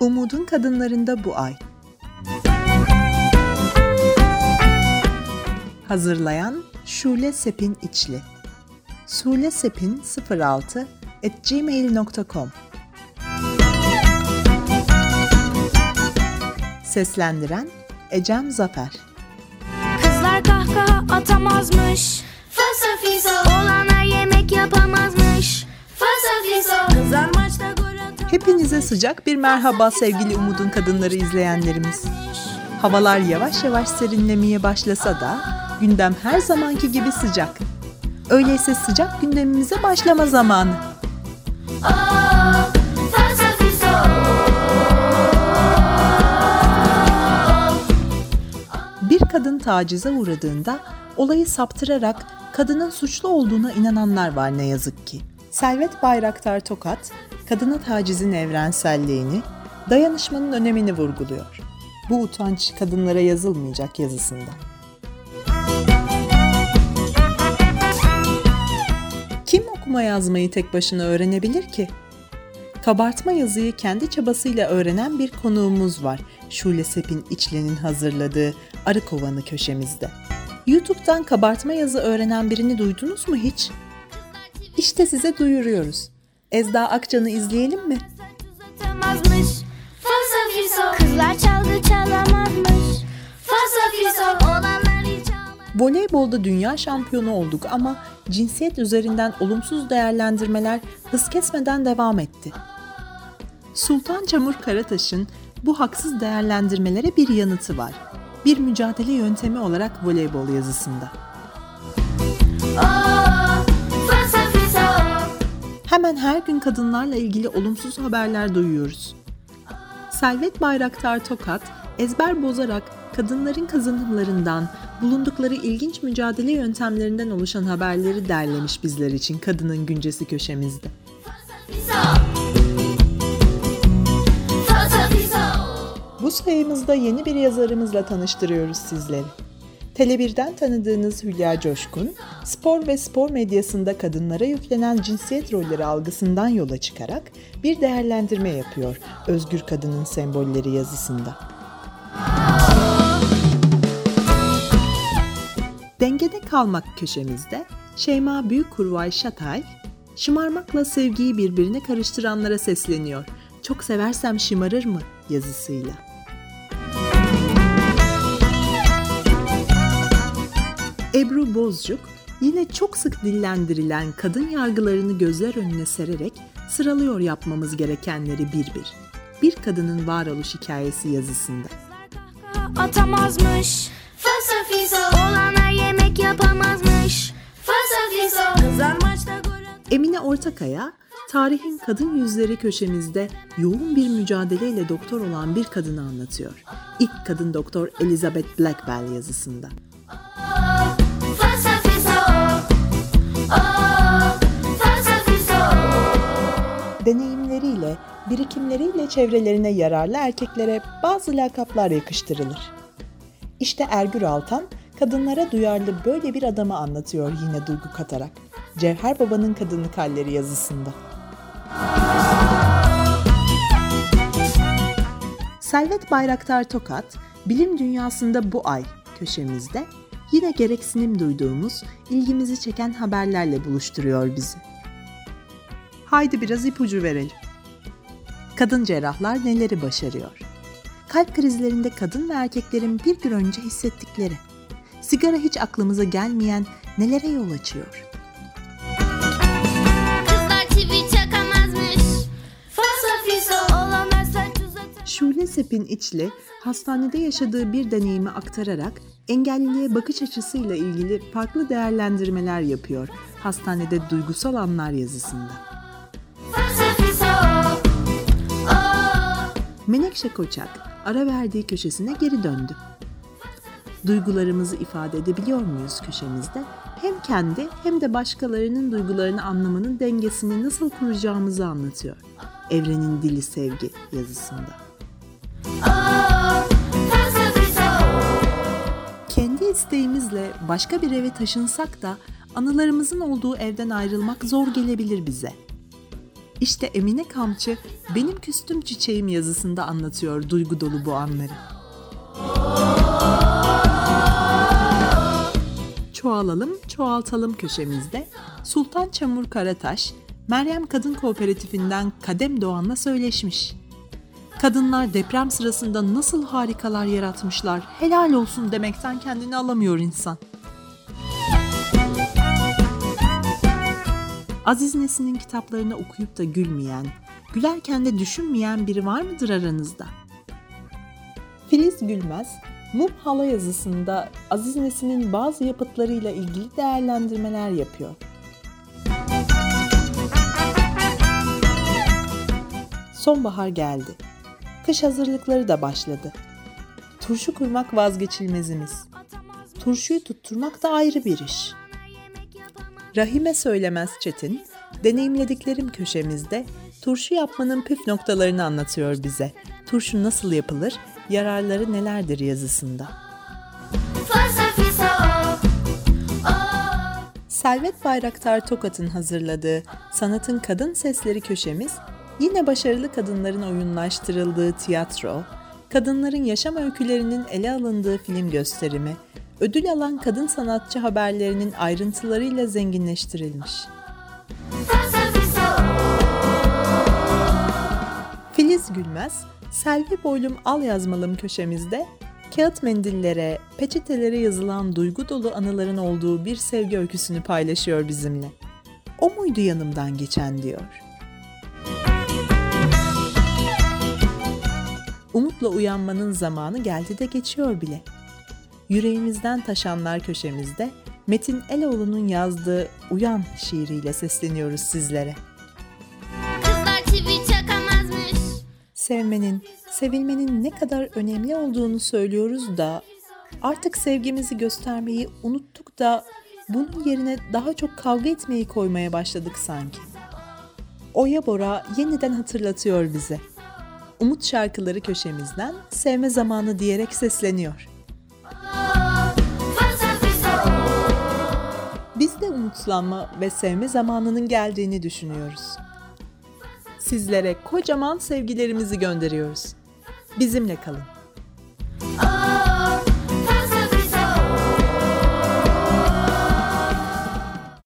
Umudun kadınlarında bu ay. Hazırlayan Şule Sepin İçli. Şule Sepin 06 at gmail.com Seslendiren Ecem Zafer Kızlar kahkaha atamazmış Fasafiso Hepinize sıcak bir merhaba sevgili Umudun Kadınları izleyenlerimiz. Havalar yavaş yavaş serinlemeye başlasa da gündem her zamanki gibi sıcak. Öyleyse sıcak gündemimize başlama zamanı. Bir kadın tacize uğradığında olayı saptırarak kadının suçlu olduğuna inananlar var ne yazık ki. Servet Bayraktar Tokat, kadına tacizin evrenselliğini, dayanışmanın önemini vurguluyor. Bu utanç kadınlara yazılmayacak yazısında. Kim okuma yazmayı tek başına öğrenebilir ki? Kabartma yazıyı kendi çabasıyla öğrenen bir konuğumuz var. Şule Sepin İçlen'in hazırladığı Arı Kovanı köşemizde. YouTube'dan kabartma yazı öğrenen birini duydunuz mu hiç? İşte size duyuruyoruz. Ezda Akcan'ı izleyelim mi? Kızlar çalgı çalamazmış Voleybolda dünya şampiyonu olduk ama cinsiyet üzerinden olumsuz değerlendirmeler hız kesmeden devam etti. Sultan Çamur Karataş'ın bu haksız değerlendirmelere bir yanıtı var. Bir mücadele yöntemi olarak voleybol yazısında. Fasafiso Hemen her gün kadınlarla ilgili olumsuz haberler duyuyoruz. Servet Bayraktar Tokat, ezber bozarak kadınların kazanımlarından, bulundukları ilginç mücadele yöntemlerinden oluşan haberleri derlemiş bizler için Kadının Güncesi köşemizde. Bu sayımızda yeni bir yazarımızla tanıştırıyoruz sizleri. Tele1'den tanıdığınız Hülya Coşkun, spor ve spor medyasında kadınlara yüklenen cinsiyet rolleri algısından yola çıkarak bir değerlendirme yapıyor Özgür Kadının Sembolleri yazısında. Dengede kalmak köşemizde Şeyma Büyükkurvay Şatay, şımarmakla sevgiyi birbirine karıştıranlara sesleniyor. Çok seversem şımarır mı yazısıyla. Ebru Bozcuk yine çok sık dillendirilen kadın yargılarını gözler önüne sererek sıralıyor yapmamız gerekenleri bir bir. Bir kadının varoluş hikayesi yazısında. atamazmış Fasafiso Oğlanlar yemek yapamazmış atamazmış Emine Ortakaya, tarihin kadın yüzleri köşemizde yoğun bir mücadeleyle doktor olan bir kadını anlatıyor. İlk kadın doktor Elizabeth Blackwell yazısında. Deneyimleriyle, birikimleriyle çevrelerine yararlı erkeklere bazı lakaplar yakıştırılır. İşte Ergür Altan, kadınlara duyarlı böyle bir adamı anlatıyor yine duygu katarak. Cevher Baba'nın Kadınlık Halleri yazısında. Servet Bayraktar Tokat, bilim dünyasında bu ay köşemizde yine gereksinim duyduğumuz, ilgimizi çeken haberlerle buluşturuyor bizi. Haydi biraz ipucu verelim. Kadın cerrahlar neleri başarıyor? Kalp krizlerinde kadın ve erkeklerin bir gün önce hissettikleri. Sigara hiç aklımıza gelmeyen nelere yol açıyor? Şule Sepin İçli, hastanede yaşadığı bir deneyimi aktararak engelliliğe bakış açısıyla ilgili farklı değerlendirmeler yapıyor hastanede duygusal anlar yazısında. Menekşe Koçak ara verdiği köşesine geri döndü. Duygularımızı ifade edebiliyor muyuz köşemizde? Hem kendi hem de başkalarının duygularını anlamanın dengesini nasıl kuracağımızı anlatıyor. Evrenin Dili Sevgi yazısında. Kendi isteğimizle başka bir eve taşınsak da anılarımızın olduğu evden ayrılmak zor gelebilir bize. İşte Emine Kamçı benim küstüm çiçeğim yazısında anlatıyor duygu dolu bu anları. Çoğalalım, çoğaltalım köşemizde Sultan Çamur Karataş, Meryem Kadın Kooperatifinden Kadem Doğan'la söyleşmiş. Kadınlar deprem sırasında nasıl harikalar yaratmışlar, helal olsun demekten kendini alamıyor insan. Aziz Nesin'in kitaplarını okuyup da gülmeyen, gülerken de düşünmeyen biri var mıdır aranızda? Filiz Gülmez, Mum Hala yazısında Aziz Nesin'in bazı yapıtlarıyla ilgili değerlendirmeler yapıyor. Sonbahar geldi. Kış hazırlıkları da başladı. Turşu kurmak vazgeçilmezimiz. Turşuyu tutturmak da ayrı bir iş. Rahime Söylemez Çetin, deneyimlediklerim köşemizde turşu yapmanın püf noktalarını anlatıyor bize. Turşu nasıl yapılır, yararları nelerdir yazısında. Selvet Bayraktar Tokat'ın hazırladığı Sanatın Kadın Sesleri köşemiz yine başarılı kadınların oyunlaştırıldığı tiyatro, kadınların yaşam öykülerinin ele alındığı film gösterimi, ödül alan kadın sanatçı haberlerinin ayrıntılarıyla zenginleştirilmiş. Filiz Gülmez, Selvi Boylum Al Yazmalım köşemizde kağıt mendillere, peçetelere yazılan duygu dolu anıların olduğu bir sevgi öyküsünü paylaşıyor bizimle. O muydu yanımdan geçen diyor. Umutla uyanmanın zamanı geldi de geçiyor bile. Yüreğimizden taşanlar köşemizde Metin Eloğlu'nun yazdığı Uyan şiiriyle sesleniyoruz sizlere. Kızlar çivi çakamazmış. Sevmenin, sevilmenin ne kadar önemli olduğunu söylüyoruz da artık sevgimizi göstermeyi unuttuk da bunun yerine daha çok kavga etmeyi koymaya başladık sanki. Oya Bora yeniden hatırlatıyor bize. Umut şarkıları köşemizden sevme zamanı diyerek sesleniyor. Biz de umutlanma ve sevme zamanının geldiğini düşünüyoruz. Sizlere kocaman sevgilerimizi gönderiyoruz. Bizimle kalın. Oh